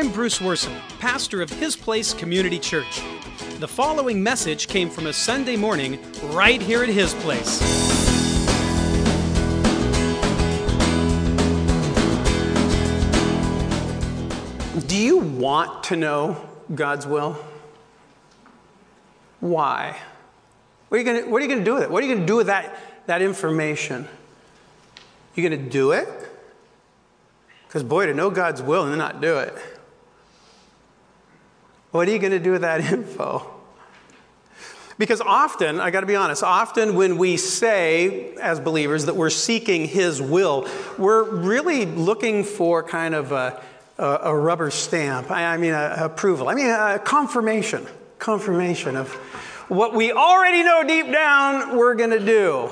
I'm Bruce Worson, pastor of His Place Community Church. The following message came from a Sunday morning right here at His Place. Do you want to know God's will? Why? What are you going to, do with it? What are you going to do with that, that information? You going to do it? Because, boy, to know God's will and not do it. What are you going to do with that info? Because often, I got to be honest, often when we say as believers that we're seeking His will, we're really looking for kind of a, a, a rubber stamp. I, I mean, a, approval. I mean, a confirmation. Confirmation of what we already know deep down we're going to do.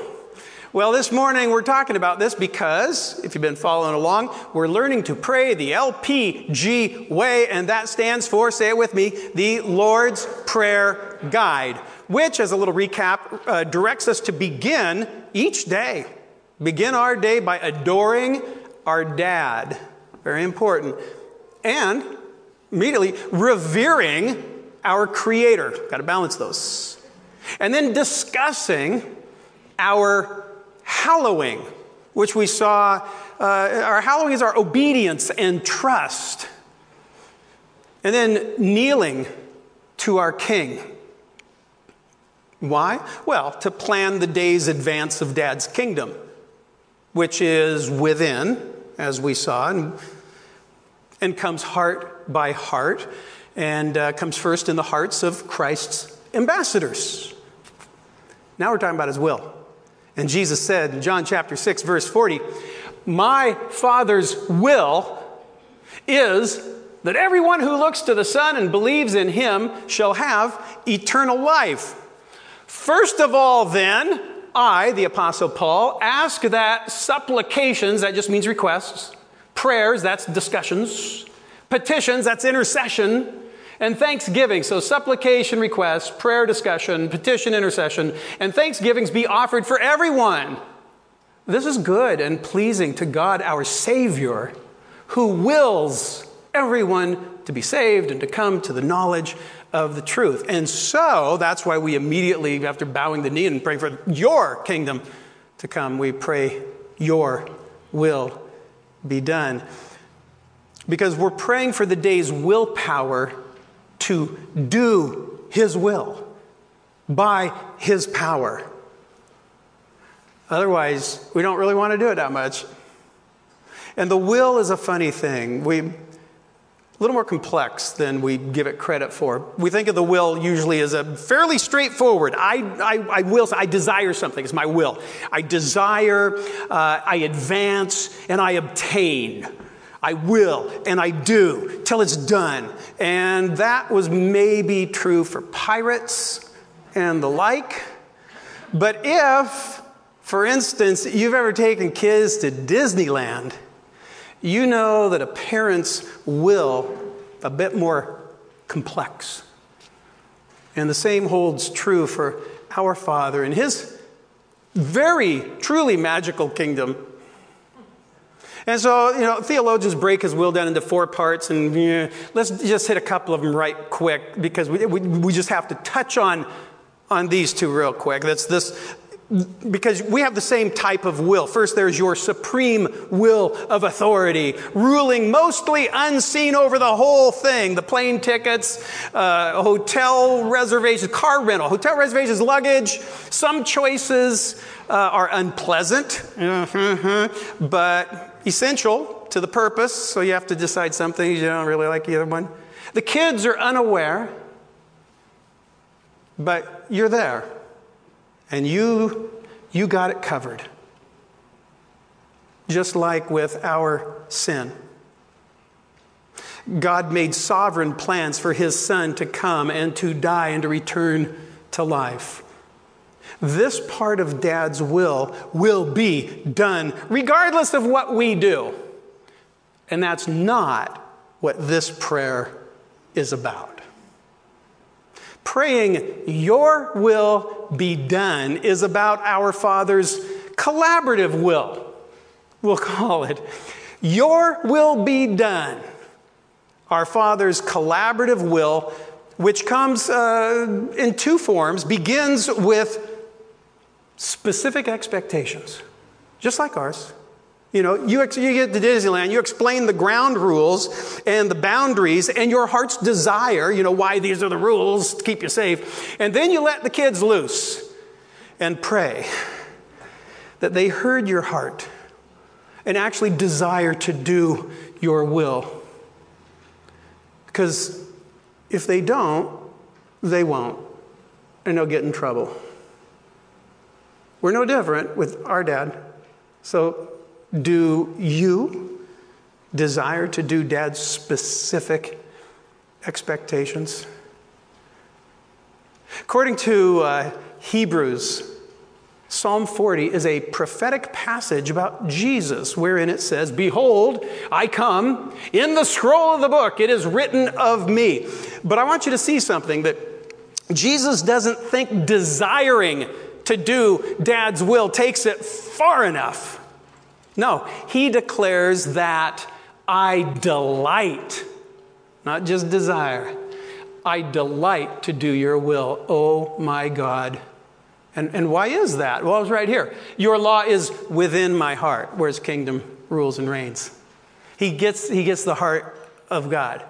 Well, this morning we're talking about this because, if you've been following along, we're learning to pray the LPG way, and that stands for, say it with me, the Lord's Prayer Guide, which, as a little recap, uh, directs us to begin each day. Begin our day by adoring our dad. Very important. And immediately revering our Creator. Got to balance those. And then discussing our hallowing, which we saw, uh, our hallowing is our obedience and trust. And then kneeling to our King. Why? Well, to plan the day's advance of Dad's kingdom, which is within, as we saw, and, and comes heart by heart, and uh, comes first in the hearts of Christ's ambassadors. Now we're talking about his will. And Jesus said in John chapter 6, verse 40, My Father's will is that everyone who looks to the Son and believes in him shall have eternal life. First of all, then, I, the Apostle Paul, ask that supplications, that just means requests, prayers, that's discussions, petitions, that's intercession, and thanksgiving. So, supplication, request, prayer, discussion, petition, intercession, and thanksgivings be offered for everyone. This is good and pleasing to God, our Savior, who wills everyone to be saved and to come to the knowledge of the truth. And so, that's why we immediately, after bowing the knee and praying for your kingdom to come, we pray, Your will be done. Because we're praying for the day's willpower to do His will by His power. Otherwise, we don't really want to do it that much. And the will is a funny thing. We, a little more complex than we give it credit for. We think of the will usually as a fairly straightforward. I, I, I will, I desire something. It's my will. I desire, uh, I advance, and I obtain. I will and I do till it's done. And that was maybe true for pirates and the like. But if, for instance, you've ever taken kids to Disneyland, you know that a parent's will a bit more complex. And the same holds true for our Father in his very truly magical kingdom and so, you know, theologians break his will down into four parts, and let's just hit a couple of them right quick because we, we, we just have to touch on, on these two real quick. That's this, because we have the same type of will. First, there's your supreme will of authority, ruling mostly unseen over the whole thing the plane tickets, uh, hotel reservations, car rental, hotel reservations, luggage. Some choices uh, are unpleasant, but essential to the purpose, so you have to decide something. You don't really like either one. The kids are unaware, but you're there. And you, you got it covered. Just like with our sin. God made sovereign plans for his son to come and to die and to return to life. This part of dad's will will be done regardless of what we do. And that's not what this prayer is about. Praying, Your will be done, is about our Father's collaborative will. We'll call it. Your will be done our Father's collaborative will, which comes uh, in two forms, begins with specific expectations, just like ours. You know, you, ex- you get to Disneyland, you explain the ground rules and the boundaries and your heart's desire, you know, why these are the rules to keep you safe. And then you let the kids loose and pray that they heard your heart and actually desire to do your will. Because if they don't, they won't, and they'll get in trouble. We're no different with our dad. So, do you desire to do dad's specific expectations? According to uh, Hebrews, Psalm 40 is a prophetic passage about Jesus, wherein it says, Behold, I come. In the scroll of the book, it is written of me. But I want you to see something that Jesus doesn't think desiring to do dad's will takes it far enough. No, he declares that I delight, not just desire, I delight to do your will, oh my God. And, and why is that? Well, it's right here. Your law is within my heart, where his kingdom rules and reigns. He gets, he gets the heart of God.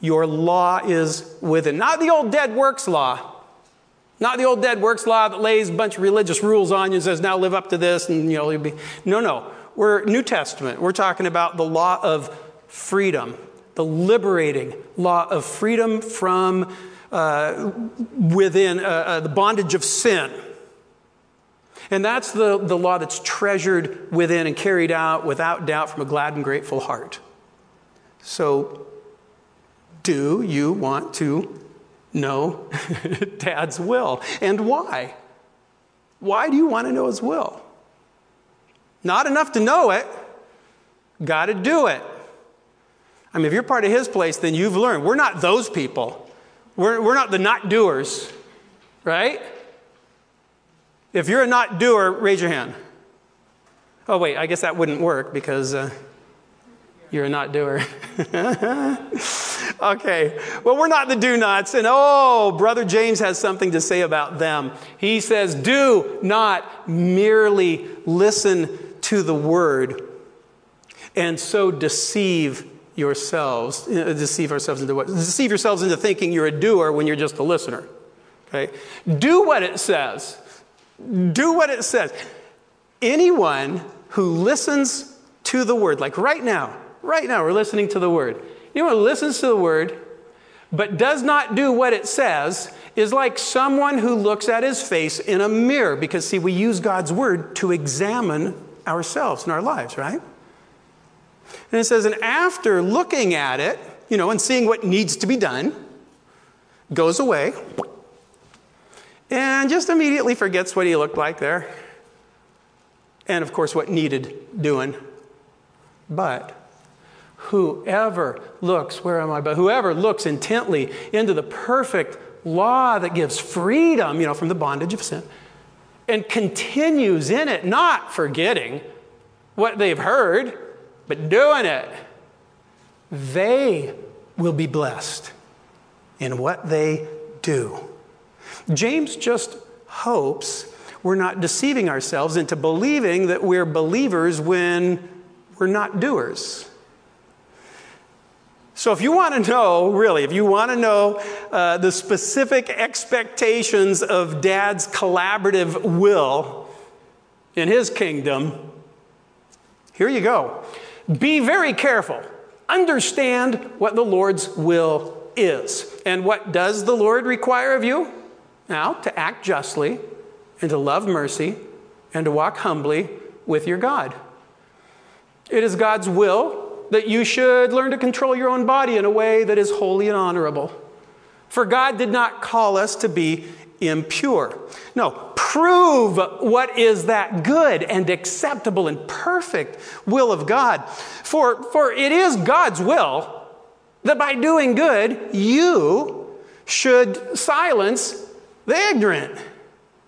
Your law is within. Not the old dead works law. Not the old dead works law that lays a bunch of religious rules on you and says, now live up to this and you know you'll be. No, no. We're New Testament. We're talking about the law of freedom, the liberating law of freedom from uh, within uh, uh, the bondage of sin. And that's the, the law that's treasured within and carried out without doubt from a glad and grateful heart. So, do you want to know Dad's will? And why? Why do you want to know His will? Not enough to know it, got to do it. I mean, if you're part of His place, then you've learned. We're not those people. We're, we're not the not doers, right? If you're a not doer, raise your hand. Oh, wait, I guess that wouldn't work because uh, you're a not doer. okay, well, we're not the do nots. And oh, Brother James has something to say about them. He says, Do not merely listen to the word and so deceive yourselves, deceive ourselves into what? Deceive yourselves into thinking you're a doer when you're just a listener. Okay? Do what it says. Do what it says. Anyone who listens to the word, like right now, right now, we're listening to the word. Anyone who listens to the word but does not do what it says is like someone who looks at his face in a mirror because, see, we use God's word to examine ourselves and our lives, right? And it says, and after looking at it, you know, and seeing what needs to be done, goes away and just immediately forgets what he looked like there. And of course, what needed doing. But whoever looks, where am I? But whoever looks intently into the perfect law that gives freedom, you know, from the bondage of sin, and continues in it, not forgetting what they've heard, but doing it, they will be blessed in what they do. James just hopes we're not deceiving ourselves into believing that we're believers when we're not doers. So, if you want to know, really, if you want to know uh, the specific expectations of dad's collaborative will in his kingdom, here you go. Be very careful. Understand what the Lord's will is. And what does the Lord require of you? Now, to act justly and to love mercy and to walk humbly with your God. It is God's will that you should learn to control your own body in a way that is holy and honorable. For God did not call us to be impure. No, prove what is that good and acceptable and perfect will of God. For, for it is God's will that by doing good, you should silence the ignorant.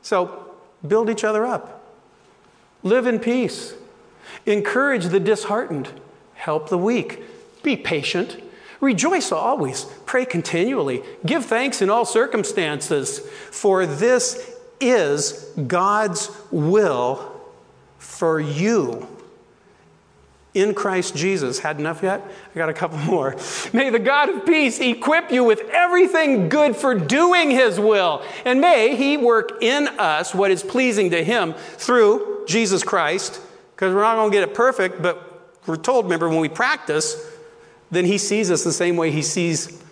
So build each other up, live in peace, encourage the disheartened, help the weak, Be patient. Rejoice always. Pray continually. Give thanks in all circumstances, for this is God's will for you in Christ Jesus. Had enough yet? I got a couple more. May the God of peace equip you with everything good for doing his will. And may he work in us what is pleasing to him through Jesus Christ, because we're not going to get it perfect, but we're told, remember, when we practice, then he sees us the same way he sees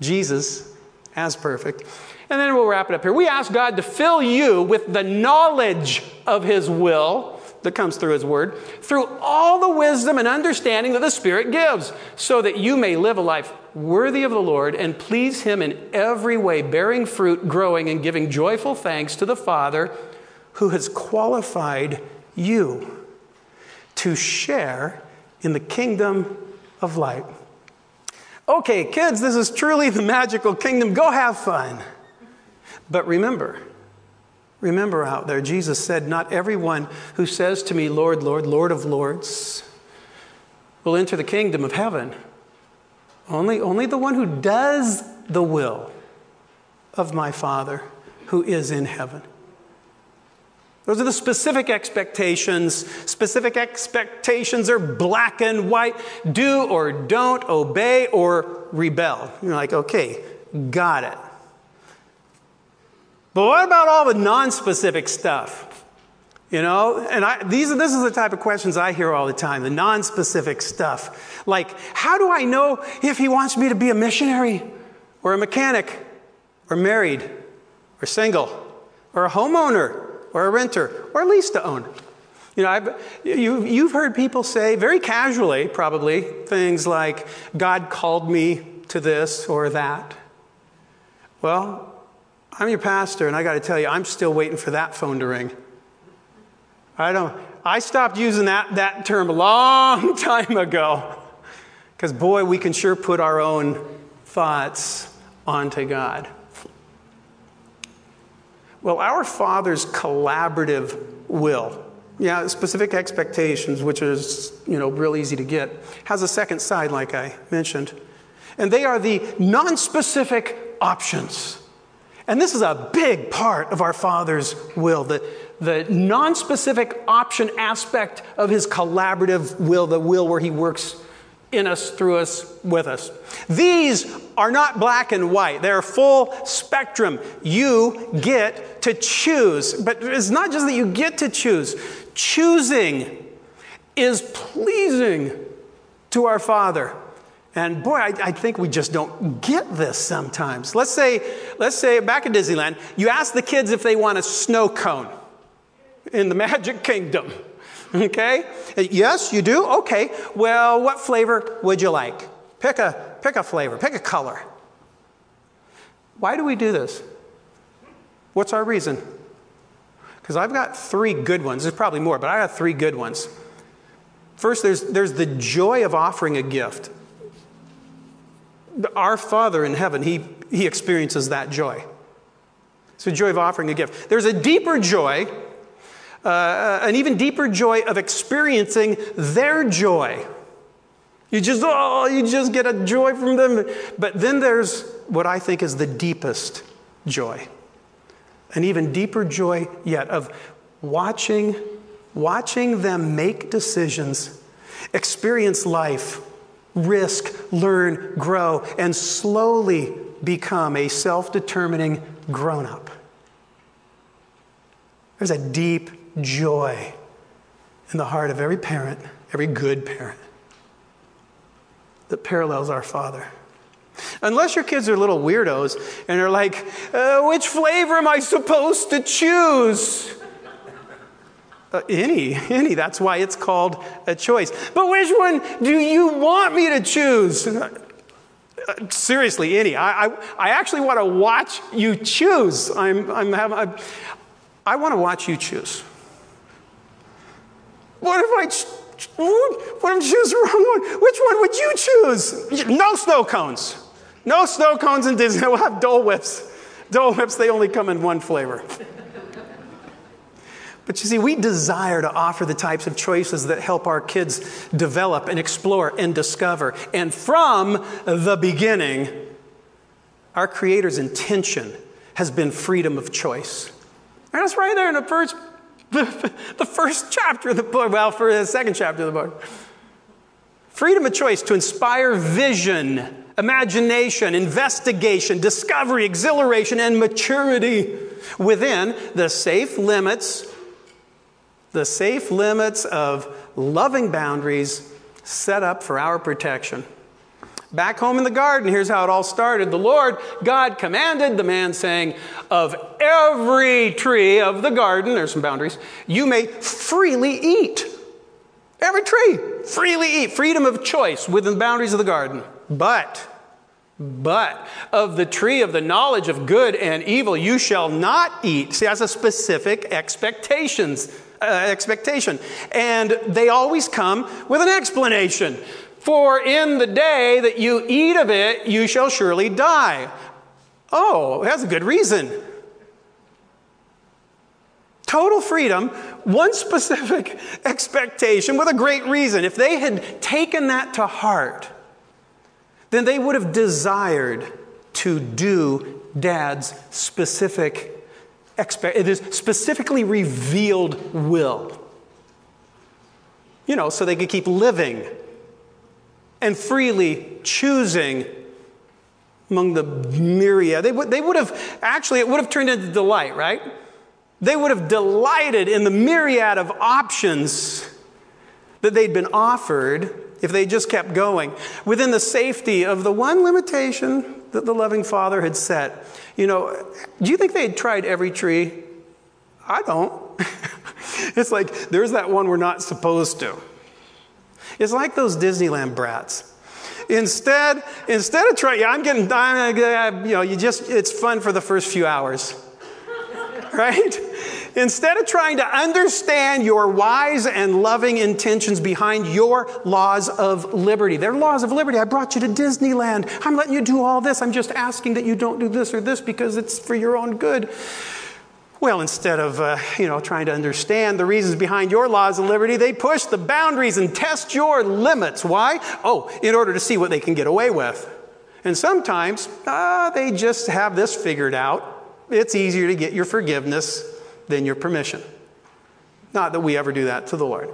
Jesus as perfect. And then we'll wrap it up here. We ask God to fill you with the knowledge of his will that comes through His Word, through all the wisdom and understanding that the Spirit gives, so that you may live a life worthy of the Lord and please Him in every way, bearing fruit, growing, and giving joyful thanks to the Father who has qualified you to share in the kingdom of light. Okay, kids, this is truly the magical kingdom. Go have fun. But remember, Remember out there, Jesus said, Not everyone who says to me, Lord, Lord, Lord of Lords, will enter the kingdom of heaven. Only, only the one who does the will of my Father who is in heaven. Those are the specific expectations. Specific expectations are black and white do or don't, obey or rebel. You're like, okay, got it. But what about all the non-specific stuff? You know, and I, these are, this is the type of questions I hear all the time the non specific stuff. Like, how do I know if he wants me to be a missionary or a mechanic or married or single or a homeowner or a renter or a lease to own? You know, I've, you, you've heard people say very casually, probably, things like, God called me to this or that. Well, I'm your pastor, and I got to tell you, I'm still waiting for that phone to ring. I don't. I stopped using that, that term a long time ago. Because, boy, we can sure put our own thoughts onto God. Well, our Father's collaborative will, yeah, specific expectations, which is, you know, real easy to get, has a second side, like I mentioned. And they are the non specific options. And this is a big part of our Father's will, the, the non specific option aspect of His collaborative will, the will where He works in us, through us, with us. These are not black and white, they're full spectrum. You get to choose. But it's not just that you get to choose, choosing is pleasing to our Father. And boy, I, I, think we just don't get this sometimes. Let's say, let's say back at Disneyland, you ask the kids if they want a snow cone in the Magic Kingdom. Okay? Yes, you do? Okay. Well, what flavor would you like? Pick a, pick a flavor, pick a color. Why do we do this? What's our reason? Because I've got three good ones. There's probably more, but I got three good ones. First, there's, there's the joy of offering a gift our Father in heaven, he, he experiences that joy. It's the joy of offering a gift. There's a deeper joy, uh, an even deeper joy of experiencing their joy. You just, oh, you just get a joy from them. But then there's what I think is the deepest joy. An even deeper joy yet of watching, watching them make decisions, experience life risk, learn, grow, and slowly become a self determining grown up. There's a deep joy in the heart of every parent, every good parent, that parallels our Father. Unless your kids are little weirdos and are like, uh, which flavor am I supposed to choose? Uh, any, any. That's why it's called a choice. But which one do you want me to choose? Uh, seriously, any. I, I, I, actually want to watch you choose. I'm, I'm having, I, I want to watch you choose. What if I, what if I choose the wrong one? Which one would you choose? No snow cones. No snow cones in Disney. We'll have Dole Whips. Dole Whips, they only come in one flavor. But you see, we desire to offer the types of choices that help our kids develop and explore and discover. And from the beginning, our Creator's intention has been freedom of choice. And that's right there in the first, the, the first chapter of the book, well, for the second chapter of the book. Freedom of choice to inspire vision, imagination, investigation, discovery, exhilaration, and maturity within the safe limits the safe limits of loving boundaries set up for our protection. Back home in the garden, here's how it all started. The Lord God commanded the man, saying, Of every tree of the garden, there's some boundaries, you may freely eat. Every tree, freely eat. Freedom of choice within the boundaries of the garden. But, but of the tree of the knowledge of good and evil you shall not eat. See, that's a specific expectations uh, expectation. And they always come with an explanation. For in the day that you eat of it, you shall surely die. Oh, that's a good reason. Total freedom, one specific expectation with a great reason. If they had taken that to heart, then they would have desired to do dad's specific it is specifically revealed will. You know, so they could keep living and freely choosing among the myriad. They would, they would have, actually, it would have turned into delight, right? They would have delighted in the myriad of options that they'd been offered if they just kept going within the safety of the one limitation that the loving Father had set. You know, do you think they had tried every tree? I don't. it's like there's that one we're not supposed to. It's like those Disneyland brats. Instead, instead of trying, yeah, I'm getting, I'm, uh, you know, you just, it's fun for the first few hours, right? Instead of trying to understand your wise and loving intentions behind your laws of liberty, their laws of liberty. I brought you to Disneyland. I'm letting you do all this. I'm just asking that you don't do this or this because it's for your own good. Well, instead of uh, you know trying to understand the reasons behind your laws of liberty, they push the boundaries and test your limits. Why? Oh, in order to see what they can get away with. And sometimes uh, they just have this figured out. It's easier to get your forgiveness than your permission. Not that we ever do that to the Lord.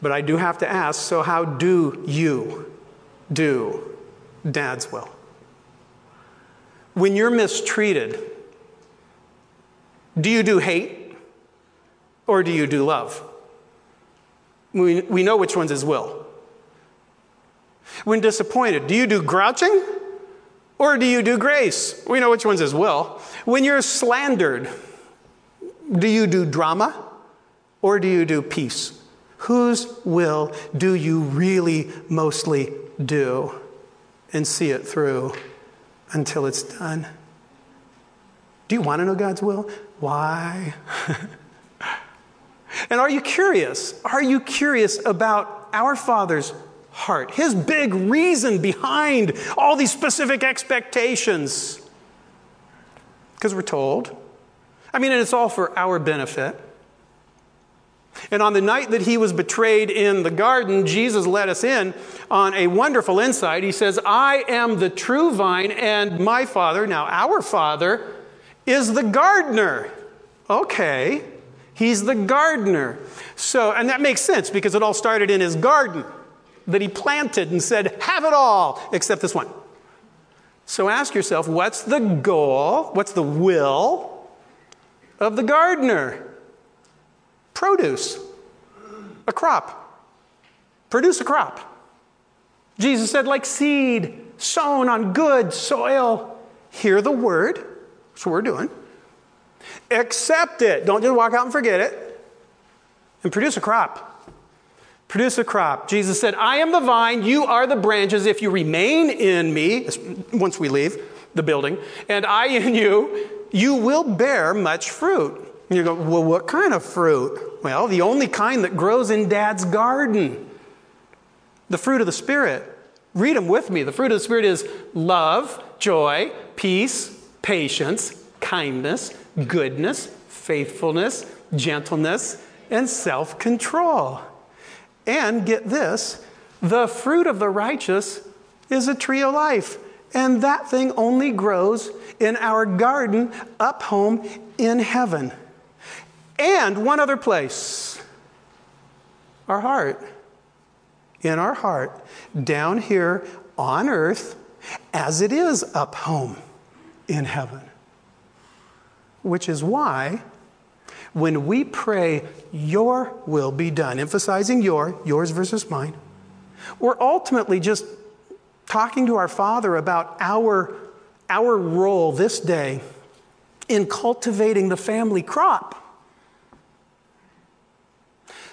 But I do have to ask so, how do you do Dad's will? When you're mistreated, do you do hate or do you do love? We, we know which one's his will. When disappointed, do you do grouching or do you do grace? We know which one's his will. When you're slandered, do you do drama or do you do peace? Whose will do you really mostly do and see it through until it's done? Do you want to know God's will? Why? and are you curious? Are you curious about our Father's heart, His big reason behind all these specific expectations? Because we're told I mean, and it's all for our benefit. And on the night that he was betrayed in the garden, Jesus let us in on a wonderful insight. He says, I am the true vine, and my Father, now our Father, is the gardener. Okay, he's the gardener. So, and that makes sense because it all started in his garden that he planted and said, Have it all, except this one. So ask yourself, what's the goal? What's the will? of the gardener. Produce a crop. Produce a crop. Jesus said, like seed sown on good soil. Hear the word. That's what we're doing. Accept it. Don't just walk out and forget it. And produce a crop. Produce a crop. Jesus said, I am the vine, you are the branches. If you remain in me, once we leave the building, and I in you, you will bear much fruit. And you go, well, what kind of fruit? Well, the only kind that grows in dad's garden the fruit of the Spirit. Read them with me. The fruit of the Spirit is love, joy, peace, patience, kindness, goodness, faithfulness, gentleness, and self control. And get this the fruit of the righteous is a tree of life. And that thing only grows in our garden up home in heaven. And one other place our heart. In our heart, down here on earth, as it is up home in heaven. Which is why when we pray, Your will be done, emphasizing your, yours versus mine, we're ultimately just talking to our Father about our, our role this day in cultivating the family crop.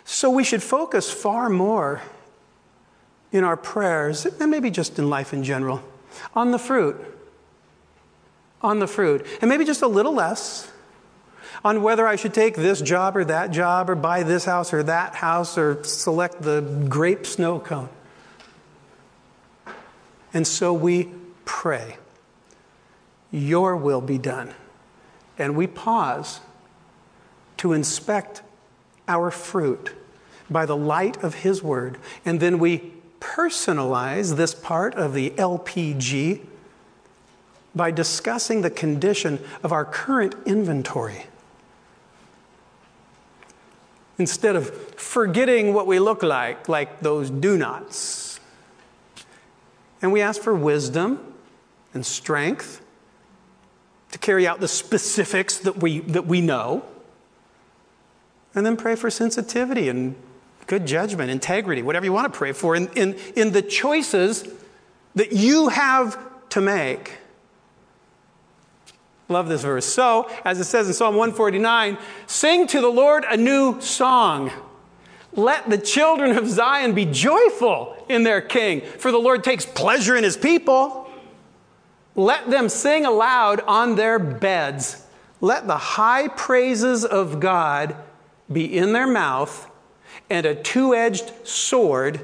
So we should focus far more in our prayers, and maybe just in life in general, on the fruit. On the fruit. And maybe just a little less on whether I should take this job or that job or buy this house or that house or select the grape snow cone. And so we pray, Your will be done. And we pause to inspect our fruit by the light of His Word. And then we personalize this part of the LPG by discussing the condition of our current inventory. Instead of forgetting what we look like, like those do nots. And we ask for wisdom and strength to carry out the specifics that we, that we know. And then pray for sensitivity and good judgment, integrity, whatever you want to pray for, in, in, in the choices that you have to make. Love this verse. So, as it says in Psalm 149, sing to the Lord a new song. Let the children of Zion be joyful in their king, for the Lord takes pleasure in his people. Let them sing aloud on their beds. Let the high praises of God be in their mouth and a two edged sword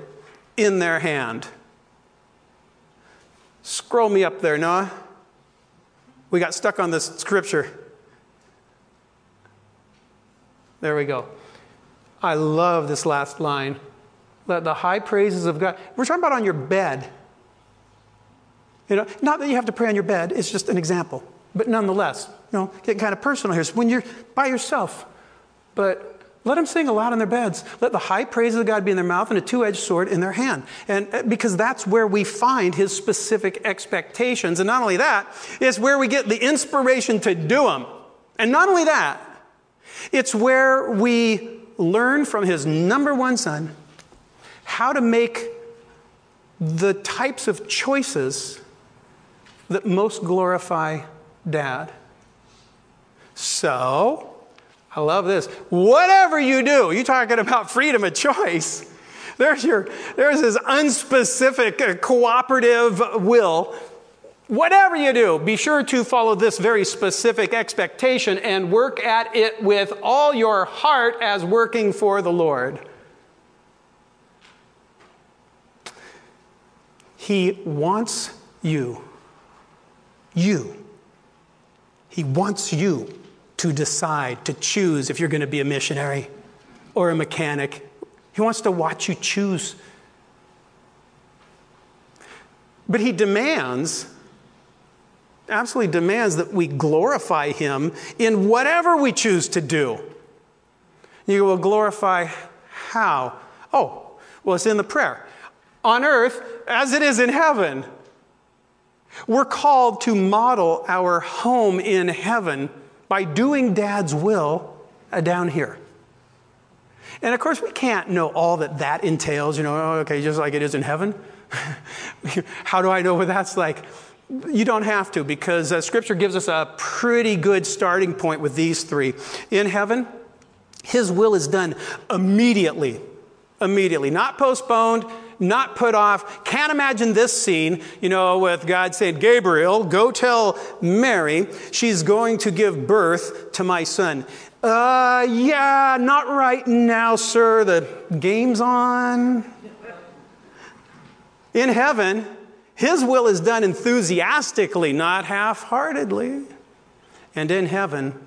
in their hand. Scroll me up there, Noah. We got stuck on this scripture. There we go. I love this last line. Let the high praises of God. We're talking about on your bed. You know, not that you have to pray on your bed, it's just an example. But nonetheless, you know, getting kind of personal here. So when you're by yourself, but let them sing aloud in their beds. Let the high praises of God be in their mouth and a two edged sword in their hand. And uh, because that's where we find his specific expectations. And not only that, it's where we get the inspiration to do them. And not only that, it's where we learn from his number one son how to make the types of choices that most glorify dad. So, I love this. Whatever you do, you're talking about freedom of choice. There's your there's this unspecific uh, cooperative will. Whatever you do, be sure to follow this very specific expectation and work at it with all your heart as working for the Lord. He wants you. You. He wants you to decide, to choose if you're going to be a missionary or a mechanic. He wants to watch you choose. But he demands, absolutely demands, that we glorify him in whatever we choose to do. You will glorify how? Oh, well, it's in the prayer. On earth as it is in heaven. We're called to model our home in heaven by doing dad's will uh, down here. And of course, we can't know all that that entails, you know, oh, okay, just like it is in heaven. How do I know what that's like? You don't have to because uh, Scripture gives us a pretty good starting point with these three. In heaven, His will is done immediately, immediately, not postponed, not put off. Can't imagine this scene, you know, with God saying, Gabriel, go tell Mary she's going to give birth to my son. Uh, yeah, not right now, sir. The game's on. In heaven, his will is done enthusiastically, not half heartedly. And in heaven,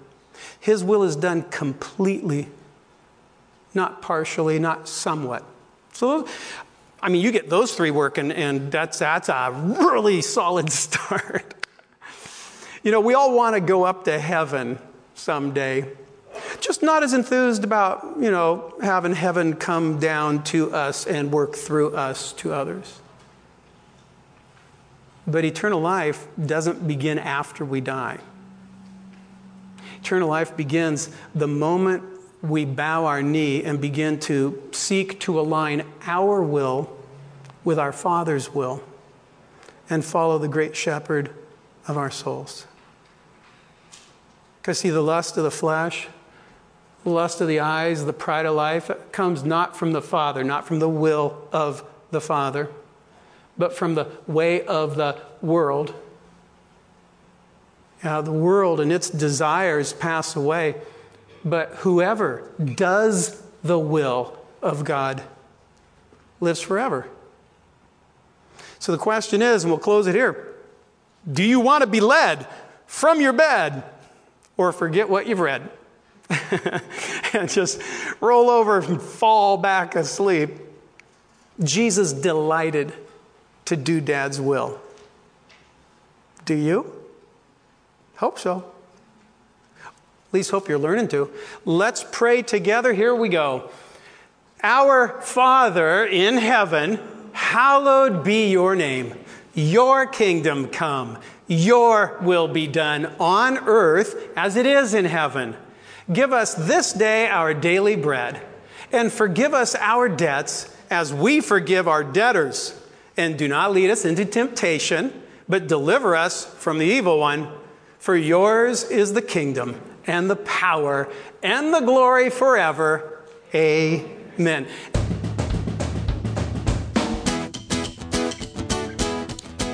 His will is done completely, not partially, not somewhat. So, I mean, you get those three working, and that's, that's a really solid start. you know, we all want to go up to heaven someday. Just not as enthused about, you know, having heaven come down to us and work through us to others. But eternal life doesn't begin after we die. Eternal life begins the moment we bow our knee and begin to seek to align our will with our Father's will and follow the great shepherd of our souls. Because, see, the lust of the flesh, the lust of the eyes, the pride of life comes not from the Father, not from the will of the Father, but from the way of the world. Uh, the world and its desires pass away, but whoever does the will of God lives forever. So the question is, and we'll close it here do you want to be led from your bed or forget what you've read and just roll over and fall back asleep? Jesus delighted to do dad's will. Do you? Hope so. At least hope you're learning to. Let's pray together. Here we go. Our Father in heaven, hallowed be your name. Your kingdom come. Your will be done on earth as it is in heaven. Give us this day our daily bread, and forgive us our debts as we forgive our debtors and do not lead us into temptation, but deliver us from the evil one. For yours is the kingdom and the power and the glory forever. Amen.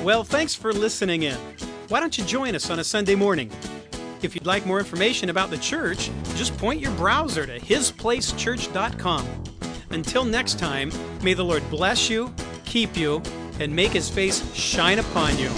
Well, thanks for listening in. Why don't you join us on a Sunday morning? If you'd like more information about the church, just point your browser to hisplacechurch.com. Until next time, may the Lord bless you keep you, and make his face shine upon you.